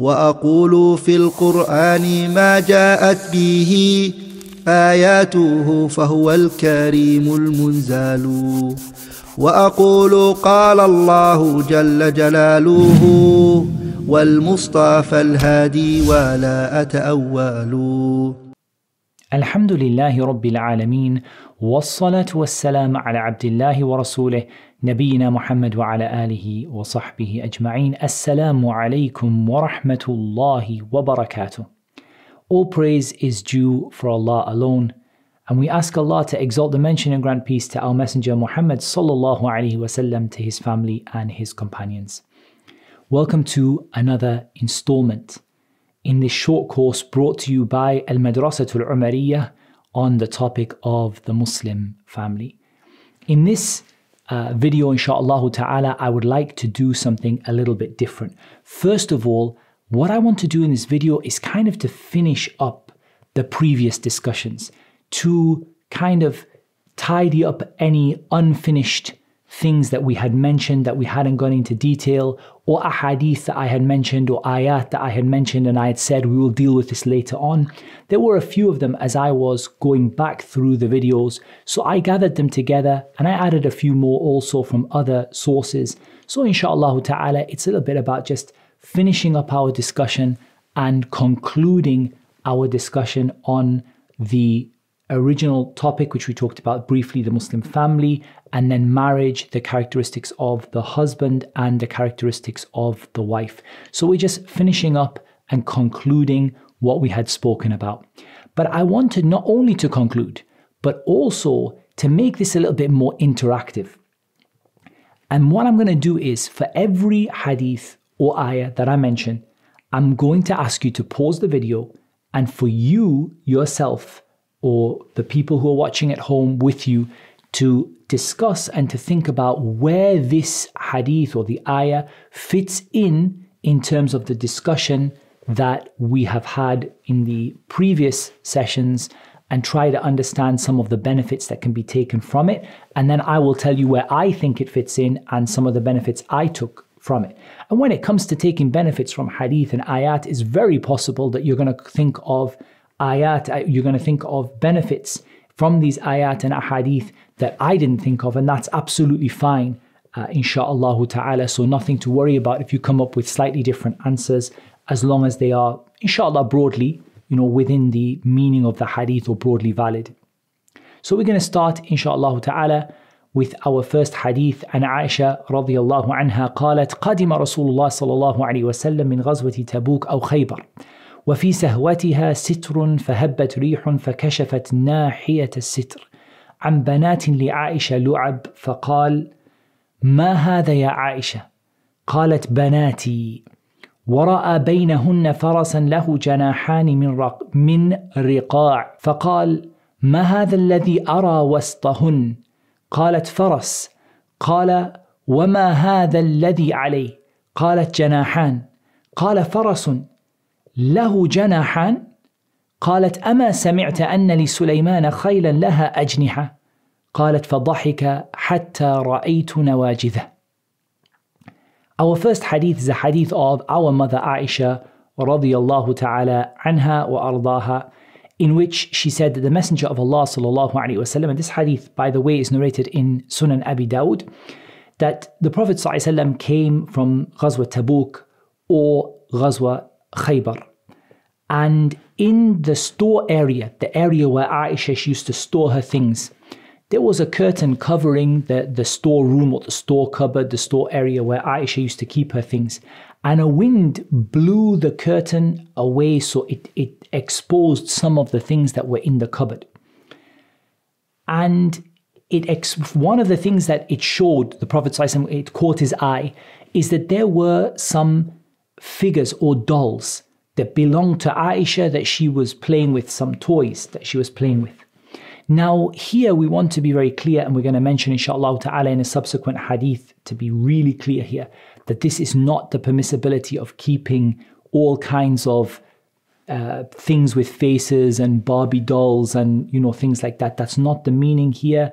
وأقول في القرآن ما جاءت به آياته فهو الكريم المنزال. وأقول قال الله جل جلاله والمصطفى الهادي ولا أتأول. الحمد لله رب العالمين والصلاة والسلام على عبد الله ورسوله نبينا محمد وعلى آله وصحبه أجمعين السلام عليكم ورحمة الله وبركاته All praise is due for Allah alone and we ask Allah to exalt the mention and grant peace to our messenger Muhammad sallallahu alaihi wasallam to his family and his companions. Welcome to another installment in this short course brought to you by Al Madrasatul Umariyah on the topic of the Muslim family. In this uh, video, inshallah ta'ala, I would like to do something a little bit different. First of all, what I want to do in this video is kind of to finish up the previous discussions, to kind of tidy up any unfinished things that we had mentioned that we hadn't gone into detail, or ahadith that I had mentioned, or ayat that I had mentioned, and I had said we will deal with this later on. There were a few of them as I was going back through the videos, so I gathered them together and I added a few more also from other sources. So, inshallah ta'ala, it's a little bit about just finishing up our discussion and concluding our discussion on the original topic, which we talked about briefly the Muslim family, and then marriage, the characteristics of the husband and the characteristics of the wife. So we're just finishing up and concluding what we had spoken about. But I wanted not only to conclude, but also to make this a little bit more interactive. And what I'm going to do is for every hadith or ayah that I mention, I'm going to ask you to pause the video and for you yourself or the people who are watching at home with you to discuss and to think about where this hadith or the ayah fits in in terms of the discussion that we have had in the previous sessions and try to understand some of the benefits that can be taken from it. And then I will tell you where I think it fits in and some of the benefits I took from it. And when it comes to taking benefits from hadith and ayat, it's very possible that you're going to think of ayat, uh, you're going to think of benefits from these ayat and ahadith that I didn't think of, and that's absolutely fine, uh, insha'Allah ta'ala. So, nothing to worry about if you come up with slightly different answers, as long as they are, inshallah, broadly, you know, within the meaning of the hadith or broadly valid. So, we're going to start, insha'Allah ta'ala, with our first hadith عن عائشة رضي الله عنها قالت قدم رسول الله صلى الله عليه وسلم من غزوة تبوك أو خيبر وفي سهوتها ستر فهبت ريح فكشفت ناحية الستر عن بنات لعائشة لعب فقال ما هذا يا عائشة؟ قالت بناتي ورأى بينهن فرسا له جناحان من, رق من رقاع. فقال ما هذا الذي أرى وسطهن؟ قالت فرس. قال وما هذا الذي عليه؟ قالت جناحان. قال فرس. له جناحان؟ قالت اما سمعت ان لسليمان خيلا لها اجنحه قالت فضحك حتى رايت نواجذه Our first hadith is a hadith of our mother Aisha radiyallahu ta'ala anha wa ardaha in which she said that the messenger of Allah sallallahu alaihi wasallam and this hadith by the way is narrated in Sunan Abi Dawud that the Prophet sallallahu came from Ghazwa Tabuk or Ghazwa Khaybar and in the store area, the area where Aisha used to store her things, there was a curtain covering the, the store room or the store cupboard, the store area where Aisha used to keep her things. And a wind blew the curtain away so it, it exposed some of the things that were in the cupboard. And it ex- one of the things that it showed, the Prophet it caught his eye, is that there were some figures or dolls that belonged to Aisha that she was playing with, some toys that she was playing with. Now, here we want to be very clear, and we're going to mention, inshallah ta'ala, in a subsequent hadith to be really clear here that this is not the permissibility of keeping all kinds of uh, things with faces and Barbie dolls and you know things like that. That's not the meaning here,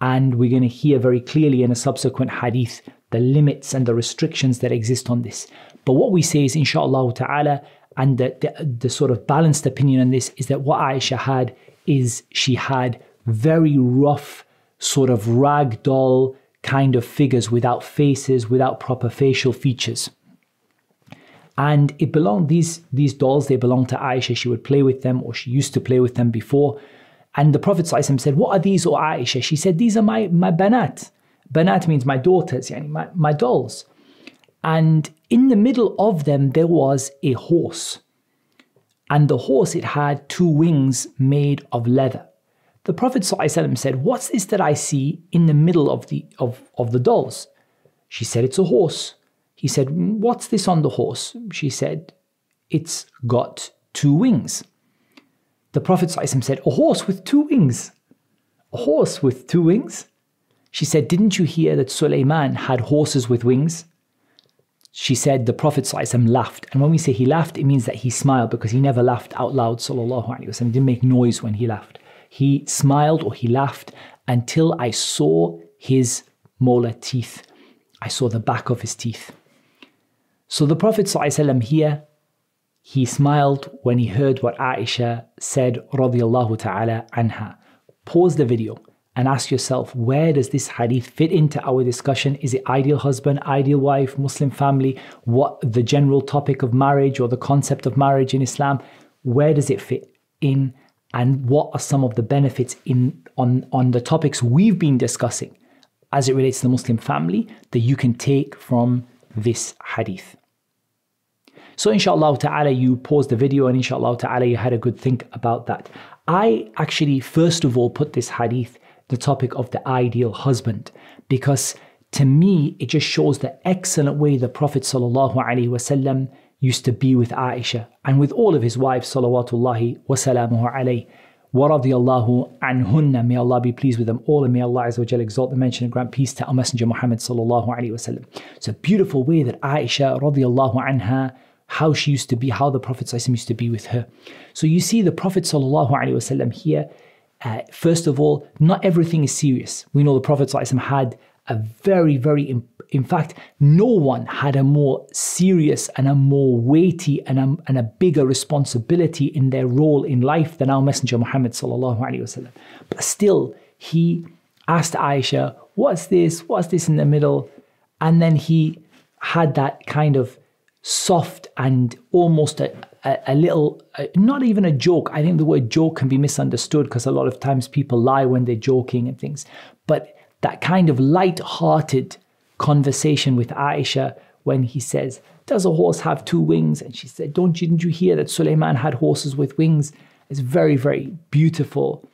and we're going to hear very clearly in a subsequent hadith the limits and the restrictions that exist on this. But what we say is, inshallah ta'ala, and the, the, the sort of balanced opinion on this is that what Aisha had is she had very rough, sort of rag doll kind of figures without faces, without proper facial features. And it belonged these these dolls, they belonged to Aisha. She would play with them, or she used to play with them before. And the Prophet said, What are these, O Aisha? She said, These are my, my banat. Banat means my daughters, yani my, my dolls. And in the middle of them, there was a horse. And the horse, it had two wings made of leather. The Prophet said, What's this that I see in the middle of the, of, of the dolls? She said, It's a horse. He said, What's this on the horse? She said, It's got two wings. The Prophet said, A horse with two wings. A horse with two wings? She said, Didn't you hear that Sulaiman had horses with wings? She said, The Prophet ﷺ laughed. And when we say he laughed, it means that he smiled because he never laughed out loud. Sallallahu He didn't make noise when he laughed. He smiled or he laughed until I saw his molar teeth. I saw the back of his teeth. So the Prophet ﷺ here, he smiled when he heard what Aisha said, radiallahu ta'ala anha. Pause the video and ask yourself where does this hadith fit into our discussion? Is it ideal husband, ideal wife, Muslim family? What the general topic of marriage or the concept of marriage in Islam? Where does it fit in? And what are some of the benefits in on, on the topics we've been discussing as it relates to the Muslim family that you can take from this hadith? So inshallah ta'ala, you paused the video and inshallah ta'ala, you had a good think about that. I actually, first of all, put this hadith the topic of the ideal husband. Because to me it just shows the excellent way the Prophet ﷺ used to be with Aisha and with all of his wives salawatullahi wa salamuhu alayhi. Wa radiyallahu anhunna. May Allah be pleased with them all and may Allah azza wa exalt the mention and grant peace to our messenger Muhammad sallallahu wasallam it's a beautiful way that Aisha radiyallahu anha how she used to be how the prophet used to be with her. So you see the prophet sallallahu alayhi wasallam here uh, first of all, not everything is serious. We know the Prophet had a very, very, in fact, no one had a more serious and a more weighty and a, and a bigger responsibility in their role in life than our Messenger Muhammad. But still, he asked Aisha, What's this? What's this in the middle? And then he had that kind of soft and almost a, a, a little, not even a joke. I think the word joke can be misunderstood because a lot of times people lie when they're joking and things. But that kind of light-hearted conversation with Aisha when he says, "Does a horse have two wings?" and she said, "Don't you, didn't you hear that Suleiman had horses with wings?" It's very very beautiful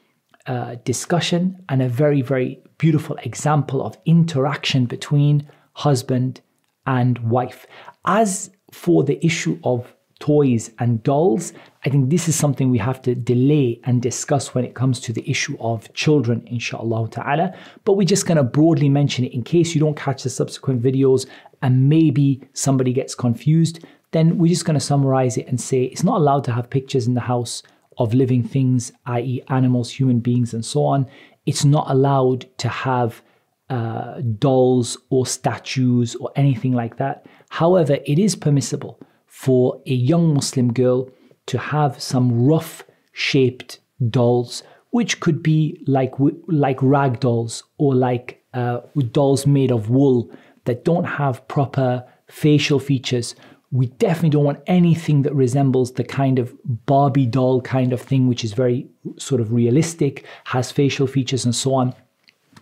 uh, discussion and a very very beautiful example of interaction between husband and wife. As for the issue of toys and dolls, I think this is something we have to delay and discuss when it comes to the issue of children, inshallah ta'ala. But we're just going to broadly mention it in case you don't catch the subsequent videos and maybe somebody gets confused. Then we're just going to summarize it and say it's not allowed to have pictures in the house of living things, i.e., animals, human beings, and so on. It's not allowed to have uh, dolls or statues or anything like that. However, it is permissible for a young Muslim girl to have some rough shaped dolls, which could be like like rag dolls or like uh, dolls made of wool that don't have proper facial features. We definitely don't want anything that resembles the kind of Barbie doll kind of thing, which is very sort of realistic, has facial features and so on.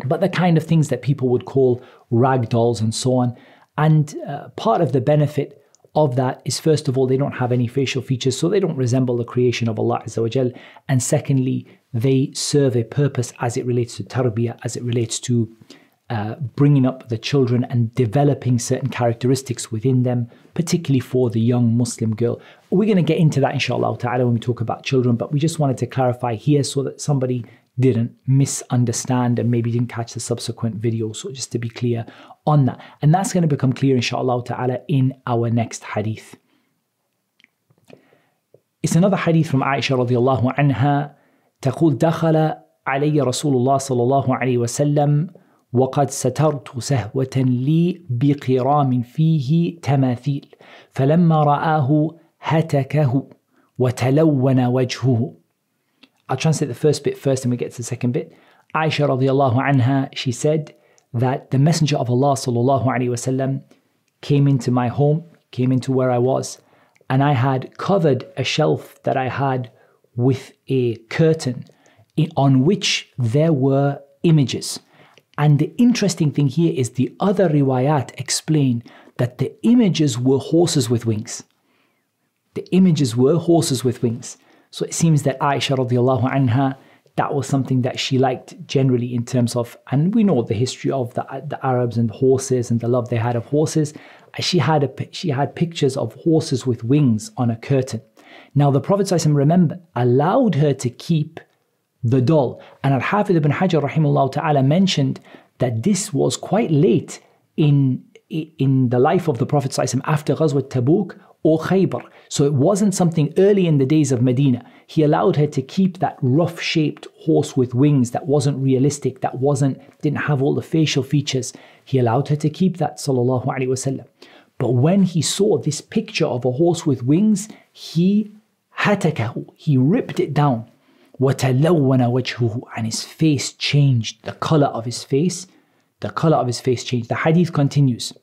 But the kind of things that people would call rag dolls and so on. And uh, part of the benefit of that is first of all, they don't have any facial features, so they don't resemble the creation of Allah And secondly, they serve a purpose as it relates to tarbiyah, as it relates to uh, bringing up the children and developing certain characteristics within them, particularly for the young Muslim girl. We're going to get into that inshallah ta'ala when we talk about children, but we just wanted to clarify here so that somebody didn't misunderstand and maybe didn't catch the subsequent video. So just to be clear on that. And that's going to become clear inshallah ta'ala in our next hadith. It's another hadith from Aisha radiallahu anha تقول دخل علي رسول الله صلى الله عليه وسلم وقد سترت سهوة لي بقرام فيه تماثيل فلما رآه هتكه وتلون وجهه I'll translate the first bit first and we get to the second bit. Aisha radiallahu anha, she said that the Messenger of Allah sallallahu alayhi wasallam came into my home, came into where I was, and I had covered a shelf that I had with a curtain on which there were images. And the interesting thing here is the other riwayat explain that the images were horses with wings. The images were horses with wings. So it seems that Aisha radiallahu anha, that was something that she liked generally in terms of, and we know the history of the, the Arabs and horses and the love they had of horses. She had, a, she had pictures of horses with wings on a curtain. Now the Prophet remember allowed her to keep the doll. And Al-Hafidh ibn Hajar rahimahullah ta'ala mentioned that this was quite late in, in the life of the Prophet after Ghazwat Tabuk or Khaybar. So it wasn't something early in the days of Medina. He allowed her to keep that rough shaped horse with wings that wasn't realistic, that wasn't, didn't have all the facial features. He allowed her to keep that, sallallahu alaihi wasallam. But when he saw this picture of a horse with wings, he hatakahu, he ripped it down. وَتَلَوَّنَ وَجْهُهُ And his face changed, the color of his face, the color of his face changed. The hadith continues.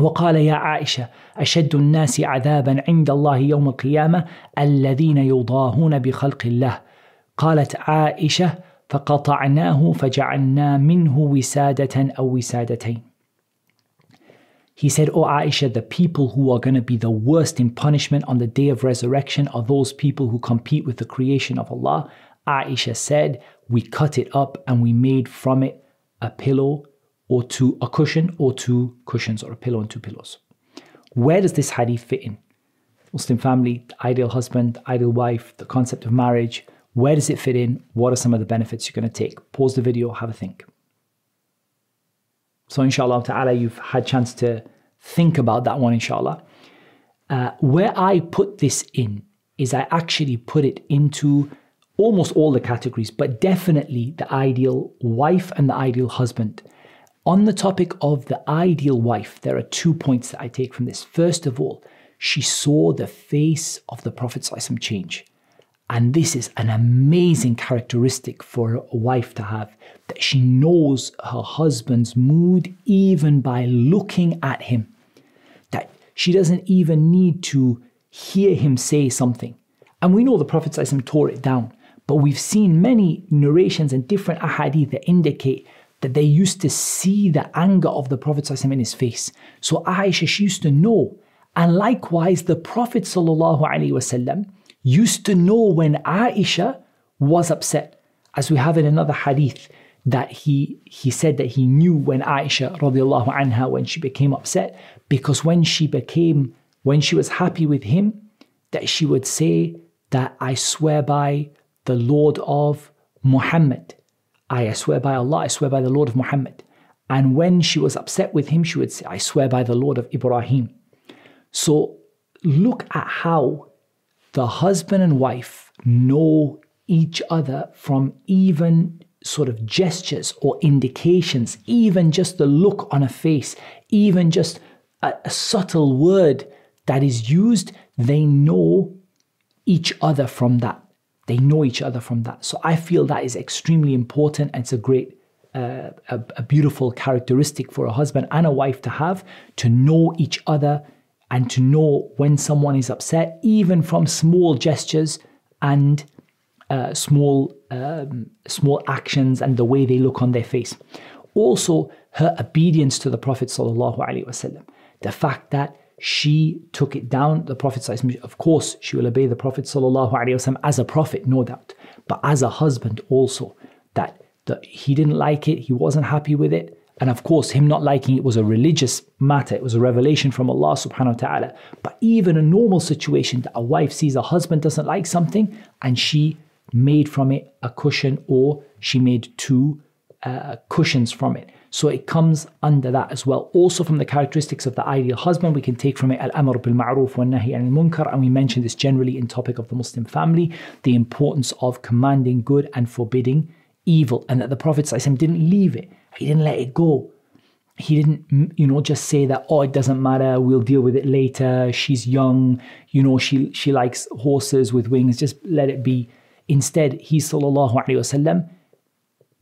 وقال يا عائشة أشد الناس عذابا عند الله يوم القيامة الذين يضاهون بخلق الله قالت عائشة فقطعناه فجعلنا منه وسادة أو وسادتين He said, O oh Aisha, the people who are going to be the worst in punishment on the day of resurrection are those people who compete with the creation of Allah. Aisha said, We cut it up and we made from it a pillow or two, a cushion or two cushions, or a pillow and two pillows. Where does this hadith fit in? Muslim family, the ideal husband, the ideal wife, the concept of marriage. Where does it fit in? What are some of the benefits you're going to take? Pause the video, have a think. So, inshallah ta'ala, you've had chance to think about that one, inshallah. Uh, where I put this in is I actually put it into almost all the categories, but definitely the ideal wife and the ideal husband. On the topic of the ideal wife, there are two points that I take from this. First of all, she saw the face of the Prophet change. And this is an amazing characteristic for a wife to have that she knows her husband's mood even by looking at him. That she doesn't even need to hear him say something. And we know the Prophet tore it down, but we've seen many narrations and different ahadith that indicate that they used to see the anger of the Prophet in his face. So Aisha, she used to know. And likewise, the Prophet used to know when Aisha was upset. As we have in another hadith, that he he said that he knew when Aisha radiallahu anha when she became upset because when she became when she was happy with him that she would say that I swear by the Lord of Muhammad I swear by Allah, I swear by the Lord of Muhammad. And when she was upset with him, she would say, I swear by the Lord of Ibrahim. So look at how the husband and wife know each other from even sort of gestures or indications, even just the look on a face, even just a, a subtle word that is used, they know each other from that. They know each other from that. So I feel that is extremely important. And it's a great, uh, a, a beautiful characteristic for a husband and a wife to have to know each other and to know when someone is upset, even from small gestures and uh, small um, small actions and the way they look on their face. Also, her obedience to the Prophet sallallahu alaihi wasallam, the fact that she took it down. The Prophet, of course, she will obey the Prophet as a prophet, no doubt, but as a husband also. That, that he didn't like it, he wasn't happy with it. And of course, him not liking it was a religious matter, it was a revelation from Allah subhanahu wa ta'ala. But even a normal situation that a wife sees a husband doesn't like something and she made from it a cushion or she made two uh, cushions from it. So it comes under that as well. Also from the characteristics of the ideal husband, we can take from it al-amr bil ma'ruf wa nahi al munkar, and we mentioned this generally in topic of the Muslim family, the importance of commanding good and forbidding evil, and that the Prophet didn't leave it He didn't let it go. He didn't, you know, just say that, oh, it doesn't matter, we'll deal with it later. She's young, you know, she she likes horses with wings, just let it be. Instead, he sallallahu alaihi wasallam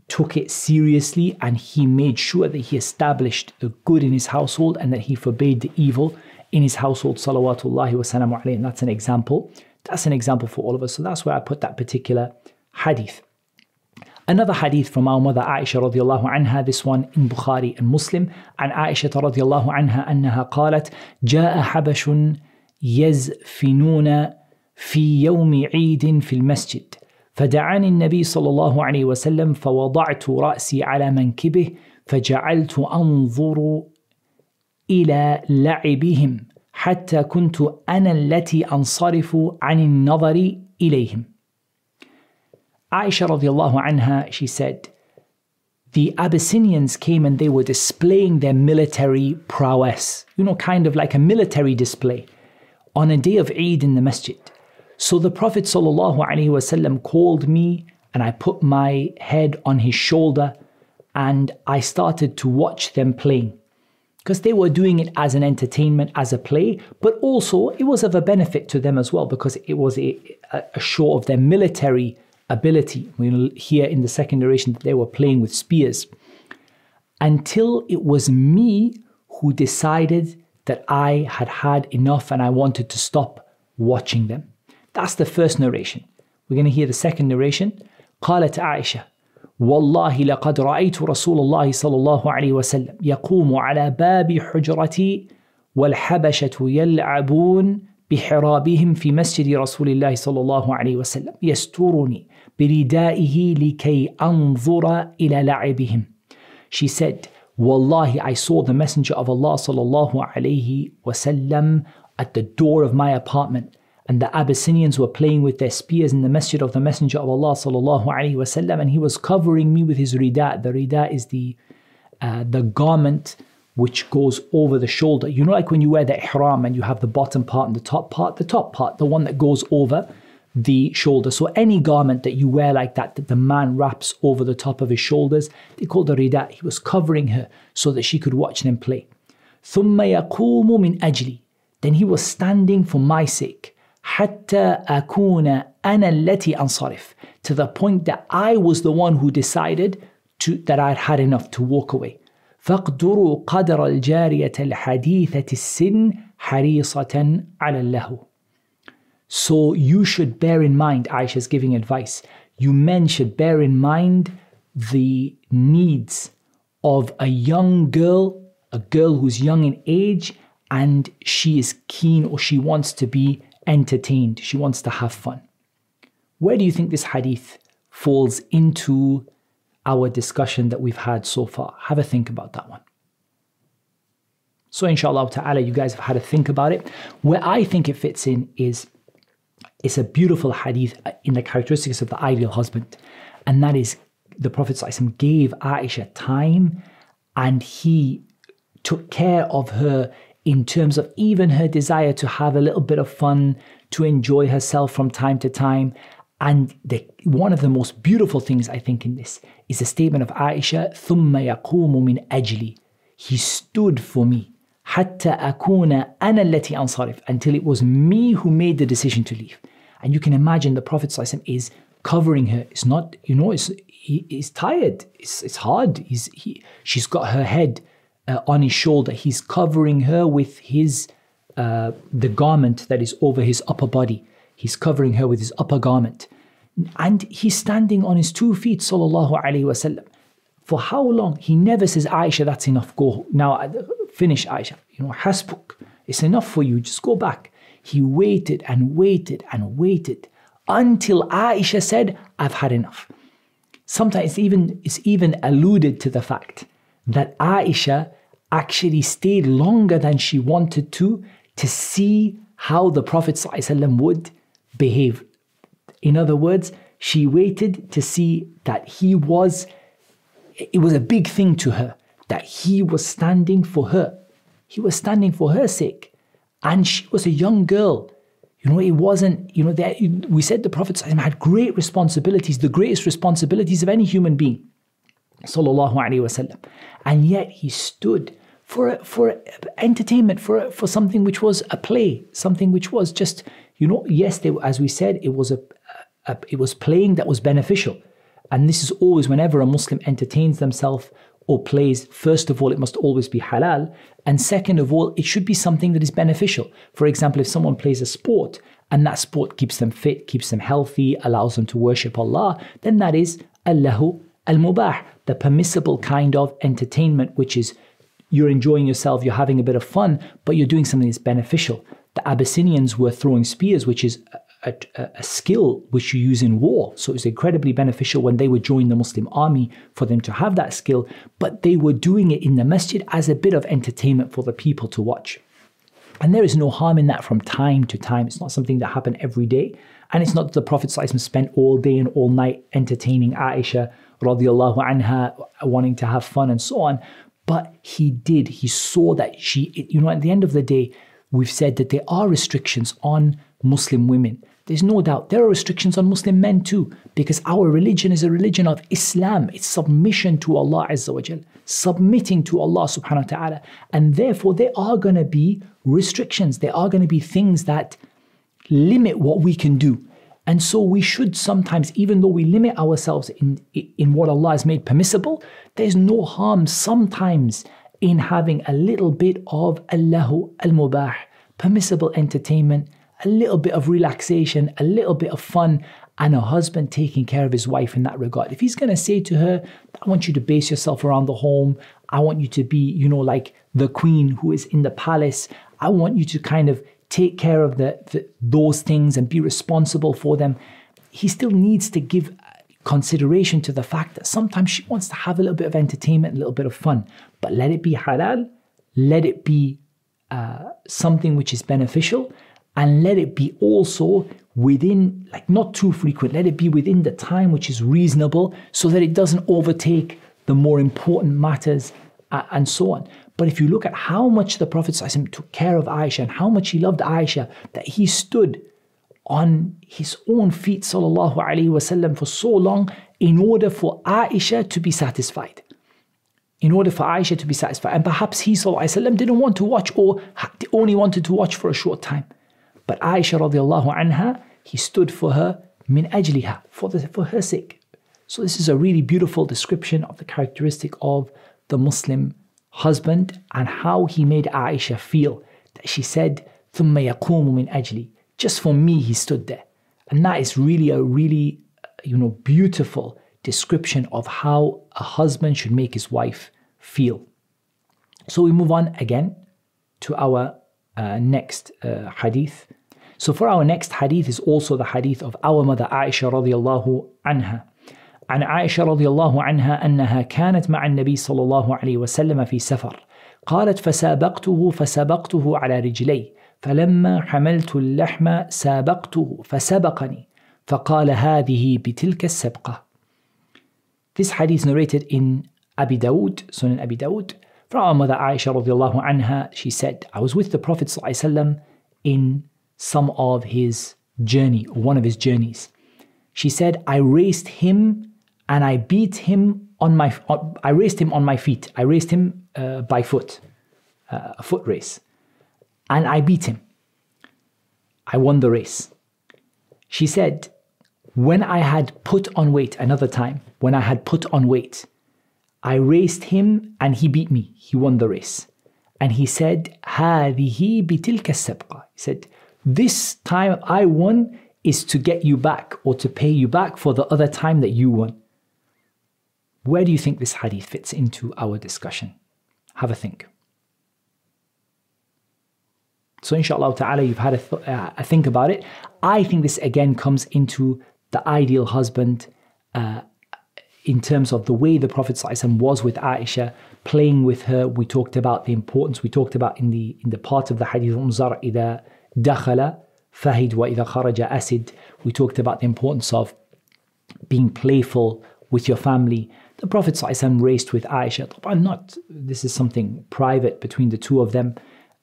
took it seriously and he made sure that he established the good in his household and that he forbade the evil in his household, salawatullahi wa alayhi. And that's an example. That's an example for all of us. So that's where I put that particular hadith. Another hadith from our mother Aisha radiallahu anha, this one in Bukhari and Muslim, and Aisha radiallahu anha أنها قالت جاء حبش يزفنون في يوم عيد في المسجد فدعاني النبي صلى الله عليه وسلم فوضعت رأسي على منكبه فجعلت أنظر إلى لعبهم حتى كنت أنا التي أنصرف عن النظر إليهم. Aisha radiallahu anha, she said, the Abyssinians came and they were displaying their military prowess, you know, kind of like a military display on a day of Eid in the masjid. So the Prophet ﷺ called me and I put my head on his shoulder and I started to watch them playing. Because they were doing it as an entertainment, as a play, but also it was of a benefit to them as well because it was a, a show of their military ability. We'll hear in the second narration that they were playing with spears. Until it was me who decided that I had had enough and I wanted to stop watching them. That's the first narration. We're going to hear the second narration. قالت عائشة والله لقد رأيت رسول الله صلى الله عليه وسلم يقوم على باب حجرتي والحبشة يلعبون بحرابهم في مسجد رسول الله صلى الله عليه وسلم يسترني بردائه لكي أنظر إلى لعبهم. She said, Wallahi, I saw the Messenger of Allah صلى الله عليه وسلم at the door of my apartment and the Abyssinians were playing with their spears in the masjid of the Messenger of Allah sallallahu alaihi wasallam, and he was covering me with his rida. The rida is the uh, the garment which goes over the shoulder. You know, like when you wear the ihram and you have the bottom part and the top part. The top part, the one that goes over the shoulder. So any garment that you wear like that, that the man wraps over the top of his shoulders, they call the rida. He was covering her so that she could watch them play. ثم يقوم من أجلي. Then he was standing for my sake. حتى أكون أنا التي أنصرف to the point that I was the one who decided to, that I'd had enough to walk away فاقدروا قدر الجارية الحديثة السن حريصة على اللهو So you should bear in mind, Aisha is giving advice, you men should bear in mind the needs of a young girl, a girl who's young in age, and she is keen or she wants to be entertained, she wants to have fun. Where do you think this hadith falls into our discussion that we've had so far? Have a think about that one. So, inshallah ta'ala, you guys have had a think about it. Where I think it fits in is it's a beautiful hadith in the characteristics of the ideal husband. And that is the Prophet gave Aisha time and he took care of her in terms of even her desire to have a little bit of fun, to enjoy herself from time to time. And the, one of the most beautiful things I think in this is the statement of Aisha, ثُمَّ يَقُومُ مِنْ أَجْلِي He stood for me. حتى أكون أنا التي أنصرف until it was me who made the decision to leave. And you can imagine the Prophet is covering her. It's not, you know, it's, he, he's tired. It's, it's hard. He's, he, she's got her head uh, on his shoulder. He's covering her with his uh, the garment that is over his upper body. He's covering her with his upper garment, and he's standing on his two feet. Sallallahu alaihi wasallam. For how long? He never says, Aisha, that's enough. Go now. Uh, finish, Aisha. You know, hasbuk. It's enough for you. Just go back. He waited and waited and waited until Aisha said, I've had enough. Sometimes it's even, it's even alluded to the fact that Aisha actually stayed longer than she wanted to to see how the Prophet ﷺ would behave. In other words, she waited to see that he was, it was a big thing to her that he was standing for her. He was standing for her sake. And she was a young girl. You know, it wasn't, you know, that we said the Prophet ﷺ had great responsibilities, the greatest responsibilities of any human being. Sallallahu alaihi wasallam. And yet he stood for for entertainment, for for something which was a play, something which was just you know yes, they, as we said, it was a, a it was playing that was beneficial. And this is always whenever a Muslim entertains themselves or plays, first of all, it must always be halal. And second of all, it should be something that is beneficial. For example, if someone plays a sport and that sport keeps them fit, keeps them healthy, allows them to worship Allah, then that is al-lahw al mubah, the permissible kind of entertainment, which is you're enjoying yourself, you're having a bit of fun, but you're doing something that's beneficial. The Abyssinians were throwing spears, which is a, a, a, skill which you use in war. So it was incredibly beneficial when they would join the Muslim army for them to have that skill, but they were doing it in the masjid as a bit of entertainment for the people to watch. And there is no harm in that from time to time. It's not something that happened every day. And it's not that the Prophet spent all day and all night entertaining Aisha radiallahu anha, wanting to have fun and so on. But he did. He saw that she, you know, at the end of the day, we've said that there are restrictions on Muslim women. There's no doubt there are restrictions on Muslim men too, because our religion is a religion of Islam. It's submission to Allah Azza wa Jal, submitting to Allah subhanahu wa ta'ala. And therefore, there are going to be restrictions. There are going to be things that limit what we can do. And so we should sometimes, even though we limit ourselves in, in what Allah has made permissible, there's no harm sometimes in having a little bit of al-lahw al Mubah, permissible entertainment, a little bit of relaxation, a little bit of fun, and a husband taking care of his wife in that regard. If he's going to say to her, I want you to base yourself around the home, I want you to be, you know, like the queen who is in the palace, I want you to kind of take care of the, the those things and be responsible for them. He still needs to give consideration to the fact that sometimes she wants to have a little bit of entertainment, a little bit of fun, but let it be halal, let it be uh, something which is beneficial, and let it be also within, like not too frequent, let it be within the time which is reasonable so that it doesn't overtake the more important matters uh, and so on. But if you look at how much the Prophet took care of Aisha and how much he loved Aisha, that he stood on his own feet sallallahu alaihi wasallam for so long in order for Aisha to be satisfied. In order for Aisha to be satisfied. And perhaps he sallallahu didn't want to watch or only wanted to watch for a short time. But Aisha radiallahu anha, he stood for her min ajliha, for, the, for her sake. So this is a really beautiful description of the characteristic of the Muslim husband and how he made Aisha feel. That she said, ثُمَّ يَقُومُ مِنْ أَجْلِي Just for me, he stood there. And that is really a really, you know, beautiful description of how a husband should make his wife feel. So we move on again to our uh, next uh, hadith. So for our next hadith is also the hadith of our mother Aisha radiallahu anha. عن عائشة رضي الله عنها أنها كانت مع النبي صلى الله عليه وسلم في سفر قالت فسابقته فسبقته على رجلي فلما حملت اللحم سابقته فسبقني فقال هذه بتلك السبقة This hadith narrated in Abi Dawud, Sunan Abi Dawud, from our mother Aisha radiallahu anha, she said, I was with the Prophet ﷺ in some of his journey, or one of his journeys. She said, I raced him and I beat him on my, I raced him on my feet. I raced him uh, by foot, uh, a foot race. And I beat him. I won the race. She said, when I had put on weight another time, when I had put on weight, I raced him and he beat me. He won the race. And he said, هذه بتلك السبقة. He said, this time I won is to get you back or to pay you back for the other time that you won. Where do you think this hadith fits into our discussion? Have a think. So, inshallah ta'ala, you've had a, th- uh, a think about it. I think this again comes into the ideal husband uh, in terms of the way the Prophet ﷺ was with Aisha, playing with her. We talked about the importance. We talked about in the in the part of the hadith Umzar إذا دخل فهد وإذا خرج أسد. We talked about the importance of being playful with your family. the Prophet ﷺ raced with Aisha. Not this is something private between the two of them,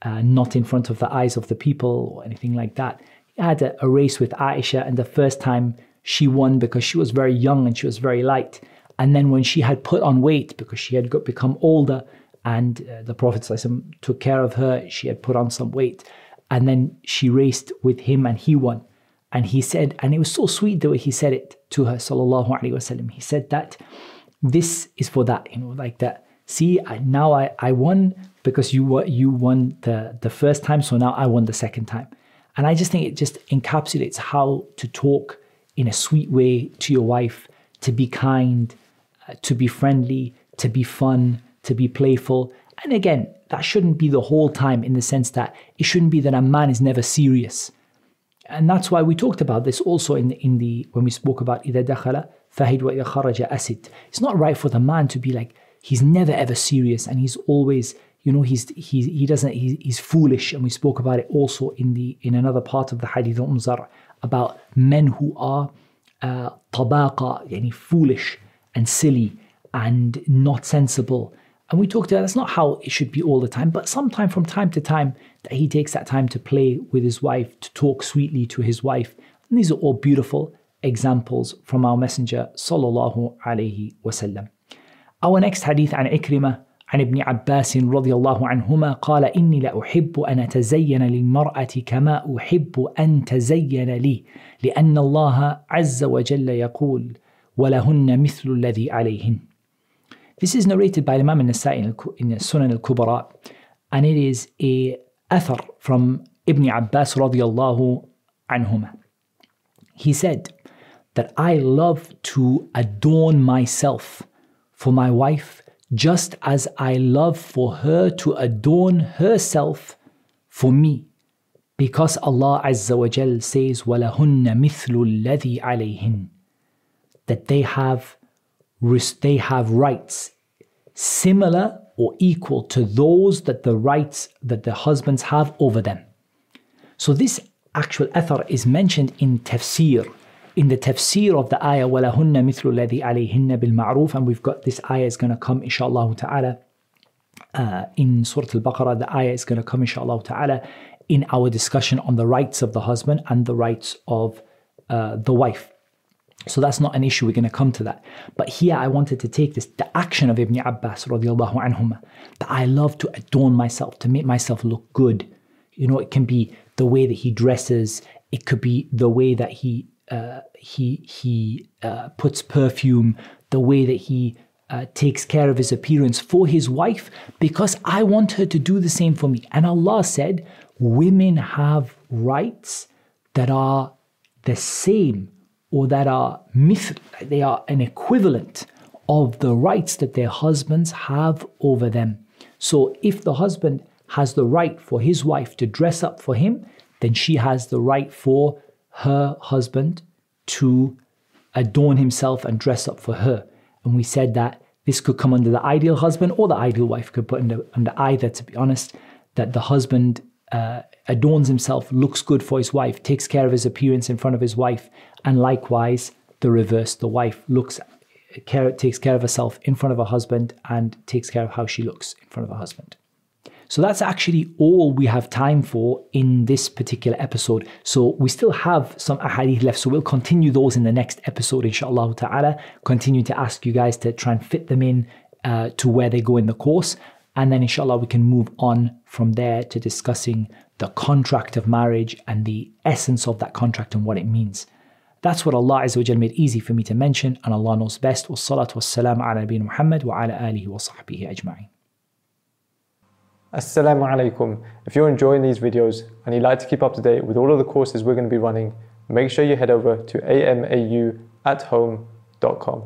uh, not in front of the eyes of the people or anything like that. He had a, a race with Aisha, and the first time she won because she was very young and she was very light And then when she had put on weight because she had got, become older and uh, the Prophet took care of her, she had put on some weight. And then she raced with him and he won. And he said, and it was so sweet the way he said it to her, sallallahu alaihi wasallam. He said that this is for that, you know, like that. See, I, now I, I won because you were you won the the first time, so now I won the second time. And I just think it just encapsulates how to talk in a sweet way to your wife, to be kind, uh, to be friendly, to be fun, to be playful. And again, that shouldn't be the whole time in the sense that it shouldn't be that a man is never serious. And that's why we talked about this also in the, in the when we spoke about إذا دخل فهد وإذا خرج أسد. It's not right for the man to be like he's never ever serious and he's always you know he's he he doesn't he, he's foolish and we spoke about it also in the in another part of the hadith of Umzar about men who are uh, tabaqa yani foolish and silly and not sensible and we talked about that's not how it should be all the time, but sometime from time to time that he takes that time to play with his wife, to talk sweetly to his wife. And these are all beautiful examples from our Messenger sallallahu alaihi wasallam. Our next hadith عن عكرمة عن ابن عباس رضي الله عنهما قال إني لأحب أن أتزين للمرأة كما أحب أن تزين لي لأن الله عز وجل يقول ولهن مثل الذي عليهن This is narrated by Imam al-Nasai in the Sunan al-Kubra and it is a athar from Ibn Abbas رضي الله عنهما. He said that I love to adorn myself for my wife just as I love for her to adorn herself for me. Because Allah Azza wa Jal says, وَلَهُنَّ مِثْلُ الَّذِي عَلَيْهِنْ That they have, they have rights similar or equal to those that the rights that the husbands have over them. So this actual athar is mentioned in tafsir in the tafsir of the ayah وَلَهُنَّ مِثْلُ الَّذِي عَلَيْهِنَّ بِالْمَعْرُوفِ and we've got this ayah is going to come inshallah ta'ala uh, in Surah Al-Baqarah the ayah is going to come inshallah ta'ala in our discussion on the rights of the husband and the rights of uh, the wife so that's not an issue we're going to come to that but here I wanted to take this the action of Ibn Abbas radiallahu that I love to adorn myself to make myself look good you know it can be the way that he dresses it could be the way that he uh, he he uh, puts perfume, the way that he uh, takes care of his appearance for his wife, because I want her to do the same for me. And Allah said, women have rights that are the same or that are mithl, they are an equivalent of the rights that their husbands have over them. So if the husband has the right for his wife to dress up for him, then she has the right for her husband to adorn himself and dress up for her. And we said that this could come under the ideal husband or the ideal wife, could put under, under either, to be honest, that the husband uh, adorns himself, looks good for his wife, takes care of his appearance in front of his wife, and likewise the reverse, the wife looks care, takes care of herself in front of her husband and takes care of how she looks in front of her husband. So that's actually all we have time for in this particular episode. So we still have some ahadith left. So we'll continue those in the next episode, inshallah ta'ala. Continue to ask you guys to try and fit them in uh, to where they go in the course. And then inshallah we can move on from there to discussing the contract of marriage and the essence of that contract and what it means. That's what Allah Azza made easy for me to mention, and Allah knows best. Wassalatu wassalamu ala nabiyyina Muhammad wa ala alihi wa sahbihi ajma'in. Assalamu alaikum. If you're enjoying these videos and you'd like to keep up to date with all of the courses we're going to be running, make sure you head over to amauathome.com.